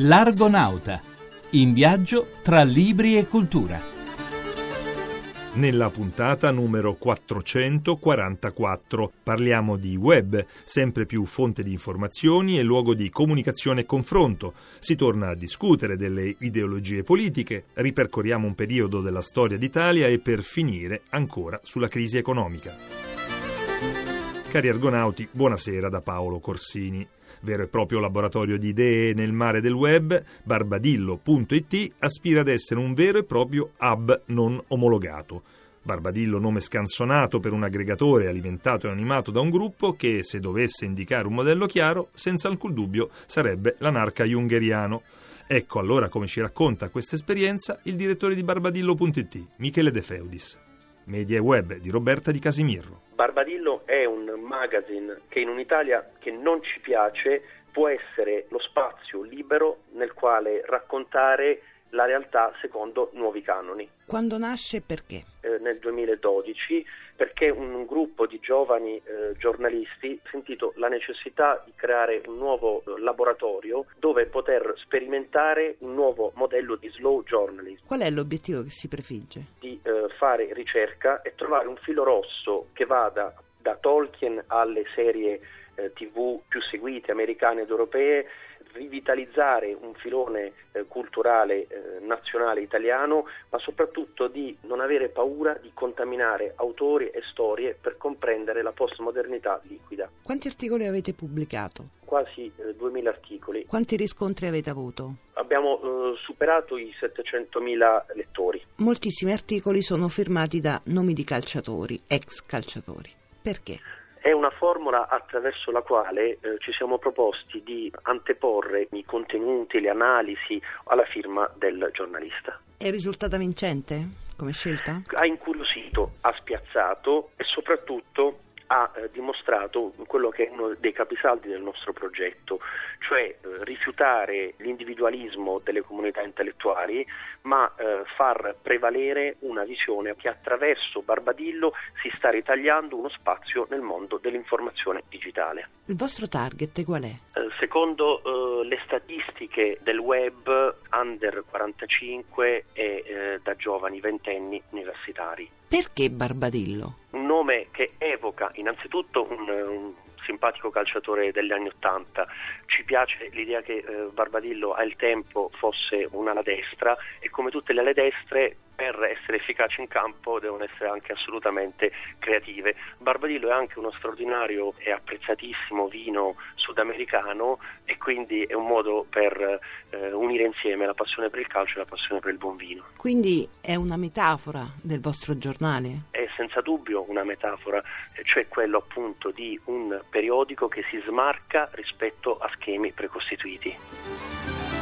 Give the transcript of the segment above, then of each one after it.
L'Argonauta, in viaggio tra libri e cultura. Nella puntata numero 444 parliamo di web, sempre più fonte di informazioni e luogo di comunicazione e confronto. Si torna a discutere delle ideologie politiche, ripercorriamo un periodo della storia d'Italia e per finire ancora sulla crisi economica. Cari argonauti, buonasera da Paolo Corsini vero e proprio laboratorio di idee nel mare del web, barbadillo.it aspira ad essere un vero e proprio hub non omologato. Barbadillo nome scansonato per un aggregatore alimentato e animato da un gruppo che, se dovesse indicare un modello chiaro, senza alcun dubbio sarebbe l'anarca jungeriano. Ecco allora come ci racconta questa esperienza il direttore di Barbadillo.it, Michele De Feudis. Media e web di Roberta Di Casimirro. Barbadillo è un magazine che in un'Italia che non ci piace può essere lo spazio libero nel quale raccontare la realtà secondo nuovi canoni. Quando nasce e perché? Eh, nel 2012 perché un gruppo di giovani eh, giornalisti ha sentito la necessità di creare un nuovo eh, laboratorio dove poter sperimentare un nuovo modello di slow journalism. Qual è l'obiettivo che si prefigge? Di eh, fare ricerca e trovare un filo rosso che vada da Tolkien alle serie eh, tv più seguite, americane ed europee, rivitalizzare un filone eh, culturale eh, nazionale italiano, ma soprattutto di non avere paura di contaminare autori e storie per comprendere la postmodernità liquida. Quanti articoli avete pubblicato? Quasi eh, 2000 articoli. Quanti riscontri avete avuto? Abbiamo eh, superato i 700.000 lettori. Moltissimi articoli sono firmati da nomi di calciatori, ex calciatori. Perché? È una formula attraverso la quale eh, ci siamo proposti di anteporre i contenuti, le analisi alla firma del giornalista. È risultata vincente come scelta? Ha incuriosito, ha spiazzato e soprattutto ha eh, dimostrato quello che è uno dei capisaldi del nostro progetto, cioè eh, rifiutare l'individualismo delle comunità intellettuali, ma eh, far prevalere una visione che attraverso Barbadillo si sta ritagliando uno spazio nel mondo dell'informazione digitale. Il vostro target qual è? Eh, secondo eh, le statistiche del web, under 45 e eh, da giovani ventenni universitari. Perché Barbadillo? Un nome che evoca innanzitutto un, un simpatico calciatore degli anni Ottanta. Ci piace l'idea che eh, Barbadillo al tempo fosse un'ala destra e come tutte le ale destre per essere efficaci in campo devono essere anche assolutamente creative. Barbadillo è anche uno straordinario e apprezzatissimo vino sudamericano e quindi è un modo per eh, unire insieme la passione per il calcio e la passione per il buon vino. Quindi è una metafora del vostro giornale? È senza dubbio una metafora, cioè quello appunto di un periodico che si smarca rispetto a schemi precostituiti.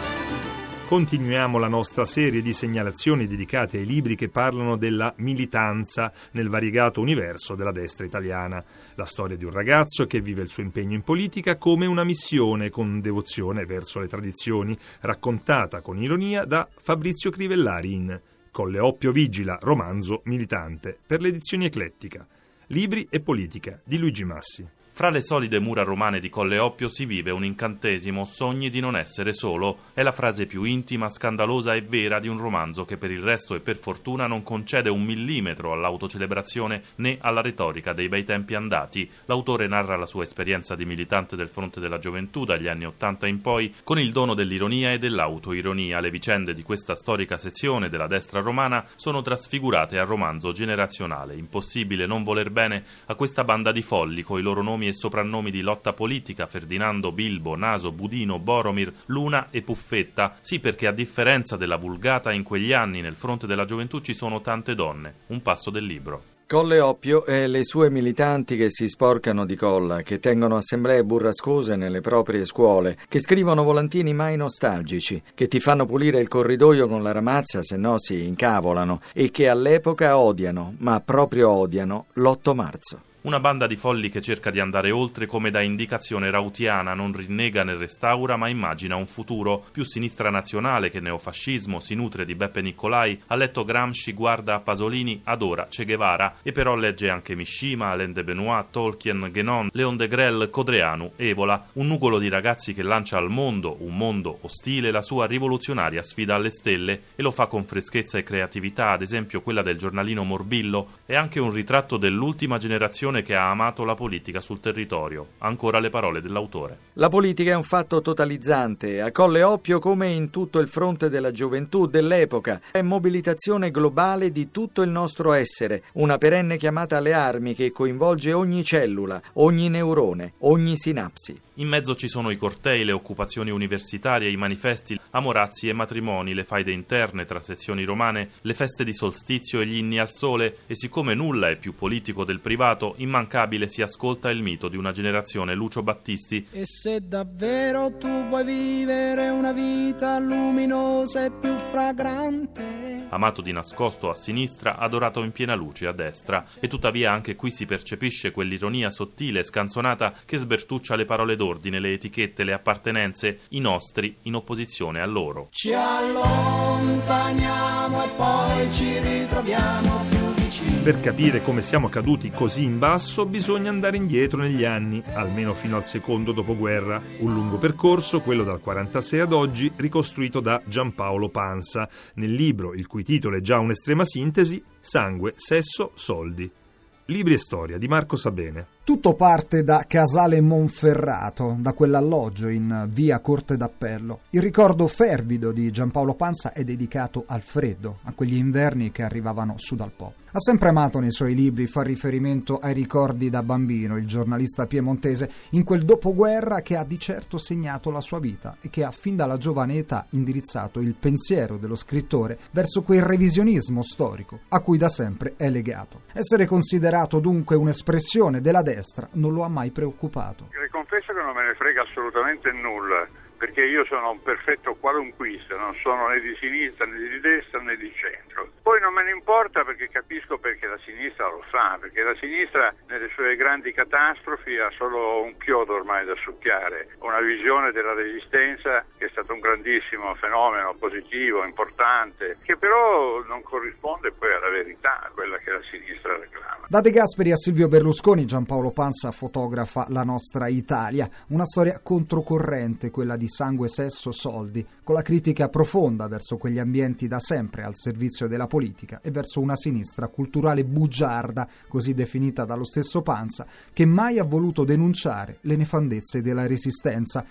Continuiamo la nostra serie di segnalazioni dedicate ai libri che parlano della militanza nel variegato universo della destra italiana. La storia di un ragazzo che vive il suo impegno in politica come una missione con devozione verso le tradizioni, raccontata con ironia da Fabrizio Crivellari in Colle Oppio Vigila, romanzo militante, per l'edizione eclettica. Libri e politica di Luigi Massi. Fra le solide mura romane di Colle Oppio si vive un incantesimo, sogni di non essere solo. È la frase più intima, scandalosa e vera di un romanzo che per il resto e per fortuna non concede un millimetro all'autocelebrazione né alla retorica dei bei tempi andati. L'autore narra la sua esperienza di militante del fronte della gioventù dagli anni Ottanta in poi con il dono dell'ironia e dell'autoironia. Le vicende di questa storica sezione della destra romana sono trasfigurate a romanzo generazionale. Impossibile non voler bene a questa banda di folli coi loro nomi nomi e soprannomi di lotta politica, Ferdinando, Bilbo, Naso, Budino, Boromir, Luna e Puffetta. Sì, perché a differenza della vulgata in quegli anni nel fronte della gioventù ci sono tante donne. Un passo del libro. Colle Oppio e le sue militanti che si sporcano di colla, che tengono assemblee burrascose nelle proprie scuole, che scrivono volantini mai nostalgici, che ti fanno pulire il corridoio con la ramazza se no si incavolano e che all'epoca odiano, ma proprio odiano, l'8 marzo. Una banda di folli che cerca di andare oltre come da indicazione rautiana, non rinnega né restaura, ma immagina un futuro. Più sinistra nazionale che neofascismo, si nutre di Beppe Niccolai, ha letto Gramsci, guarda a Pasolini, adora Che Guevara. E però legge anche Mishima, Alain de Benoit, Tolkien, Guénon, Leon de Grelle, Codreanu, Evola, un nugolo di ragazzi che lancia al mondo, un mondo ostile, la sua rivoluzionaria sfida alle stelle e lo fa con freschezza e creatività, ad esempio quella del giornalino Morbillo, è anche un ritratto dell'ultima generazione che ha amato la politica sul territorio. Ancora le parole dell'autore. La politica è un fatto totalizzante, a colle oppio come in tutto il fronte della gioventù dell'epoca, è mobilitazione globale di tutto il nostro essere, una perenne chiamata alle armi che coinvolge ogni cellula, ogni neurone, ogni sinapsi. In mezzo ci sono i cortei, le occupazioni universitarie, i manifesti, amorazzi e matrimoni, le faide interne tra sezioni romane, le feste di solstizio e gli inni al sole e siccome nulla è più politico del privato, immancabile si ascolta il mito di una generazione Lucio Battisti. E se davvero tu vuoi vivere una vita luminosa e più fragrante. Amato di nascosto a sinistra, adorato in piena luce a destra, e tuttavia anche qui si percepisce quell'ironia sottile e scanzonata che sbertuccia le parole d'ordine, le etichette, le appartenenze, i nostri in opposizione a loro. Ci allontaniamo e poi ci ritroviamo. Per capire come siamo caduti così in basso bisogna andare indietro negli anni, almeno fino al secondo dopoguerra, un lungo percorso, quello dal 46 ad oggi, ricostruito da Giampaolo Pansa, nel libro, il cui titolo è già un'estrema sintesi, Sangue, Sesso, Soldi. Libri e storia di Marco Sabene. Tutto parte da Casale Monferrato, da quell'alloggio in via Corte d'Appello. Il ricordo fervido di Giampaolo Panza è dedicato al freddo, a quegli inverni che arrivavano su dal Po. Ha sempre amato nei suoi libri far riferimento ai ricordi da bambino, il giornalista piemontese, in quel dopoguerra che ha di certo segnato la sua vita e che ha fin dalla giovane età indirizzato il pensiero dello scrittore verso quel revisionismo storico a cui da sempre è legato. Essere considerato dunque un'espressione della destra non lo ha mai preoccupato. Le confesso che non me ne frega assolutamente nulla, perché io sono un perfetto qualunquista, non sono né di sinistra né di destra né di centro. Poi non me ne importa perché capisco perché la sinistra lo fa, perché la sinistra nelle sue grandi catastrofi ha solo un chiodo ormai da succhiare, una visione della resistenza che è stato un grandissimo fenomeno positivo, importante, che però non corrisponde poi alla verità, quella che la sinistra reclama. Da De Gasperi a Silvio Berlusconi, Giampaolo Panza fotografa la nostra Italia, una storia controcorrente, quella di sangue, sesso, soldi, con la critica profonda verso quegli ambienti da sempre al servizio della politica e verso una sinistra culturale bugiarda, così definita dallo stesso Panza, che mai ha voluto denunciare le nefandezze della resistenza.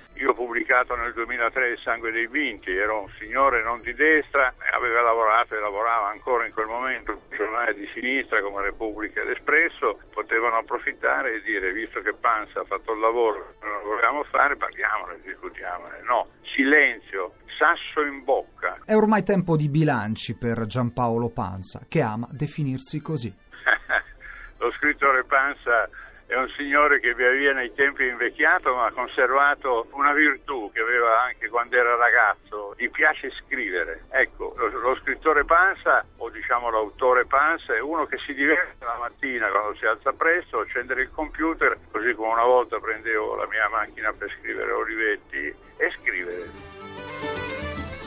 Pubblicato nel 2003 Il sangue dei vinti, ero un signore non di destra, aveva lavorato e lavorava ancora in quel momento un giornale di sinistra come Repubblica e l'Espresso, potevano approfittare e dire visto che Panza ha fatto il lavoro che non volevamo fare, parliamone, discutiamone. No, silenzio, sasso in bocca. È ormai tempo di bilanci per Giampaolo Panza, che ama definirsi così. Lo scrittore Panza è un signore che via via nei tempi è invecchiato ma ha conservato una virtù che aveva anche quando era ragazzo, gli piace scrivere. Ecco, lo, lo scrittore Panza, o diciamo l'autore Panza, è uno che si diverte la mattina quando si alza presto, accendere il computer, così come una volta prendevo la mia macchina per scrivere Olivetti, e scrivere.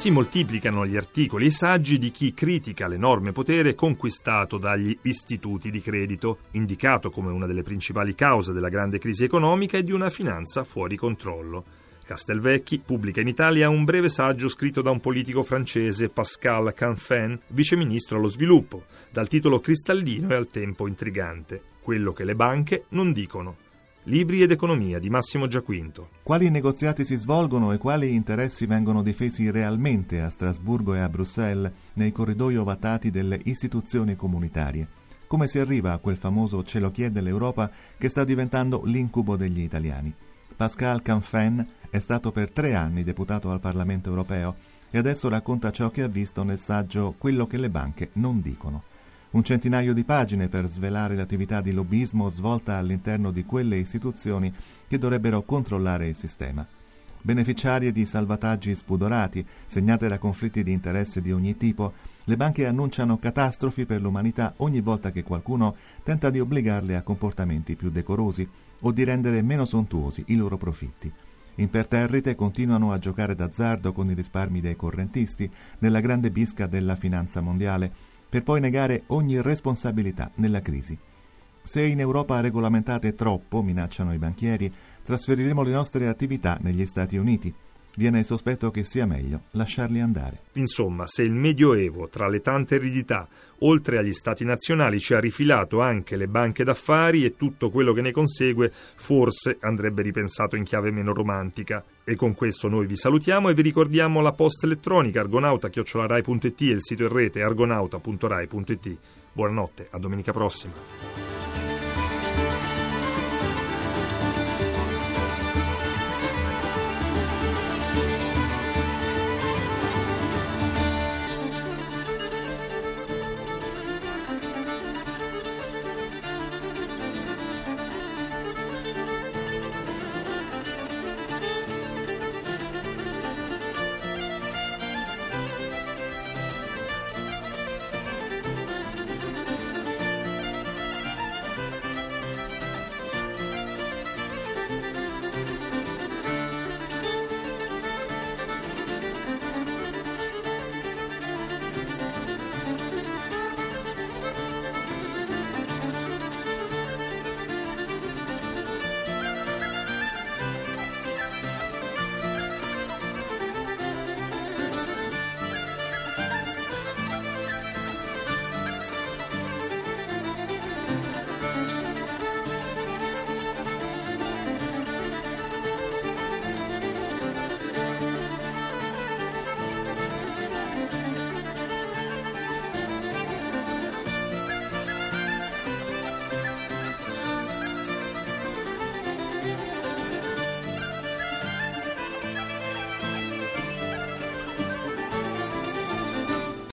Si moltiplicano gli articoli e saggi di chi critica l'enorme potere conquistato dagli istituti di credito, indicato come una delle principali cause della grande crisi economica e di una finanza fuori controllo. Castelvecchi pubblica in Italia un breve saggio scritto da un politico francese, Pascal Canfin, viceministro allo sviluppo, dal titolo cristallino e al tempo intrigante, Quello che le banche non dicono. Libri ed economia di Massimo Giaquinto. Quali negoziati si svolgono e quali interessi vengono difesi realmente a Strasburgo e a Bruxelles nei corridoi ovatati delle istituzioni comunitarie? Come si arriva a quel famoso ce lo chiede l'Europa che sta diventando l'incubo degli italiani? Pascal Canfen è stato per tre anni deputato al Parlamento europeo e adesso racconta ciò che ha visto nel saggio Quello che le banche non dicono un centinaio di pagine per svelare l'attività di lobbismo svolta all'interno di quelle istituzioni che dovrebbero controllare il sistema. beneficiarie di salvataggi spudorati, segnate da conflitti di interesse di ogni tipo, le banche annunciano catastrofi per l'umanità ogni volta che qualcuno tenta di obbligarle a comportamenti più decorosi o di rendere meno sontuosi i loro profitti. Imperterrite continuano a giocare d'azzardo con i risparmi dei correntisti nella grande bisca della finanza mondiale, per poi negare ogni responsabilità nella crisi. Se in Europa regolamentate troppo, minacciano i banchieri, trasferiremo le nostre attività negli Stati Uniti viene il sospetto che sia meglio lasciarli andare. Insomma, se il Medioevo, tra le tante eredità, oltre agli stati nazionali, ci ha rifilato anche le banche d'affari e tutto quello che ne consegue, forse andrebbe ripensato in chiave meno romantica. E con questo noi vi salutiamo e vi ricordiamo la post elettronica argonauta.rai.it e il sito in rete argonauta.rai.it. Buonanotte, a domenica prossima.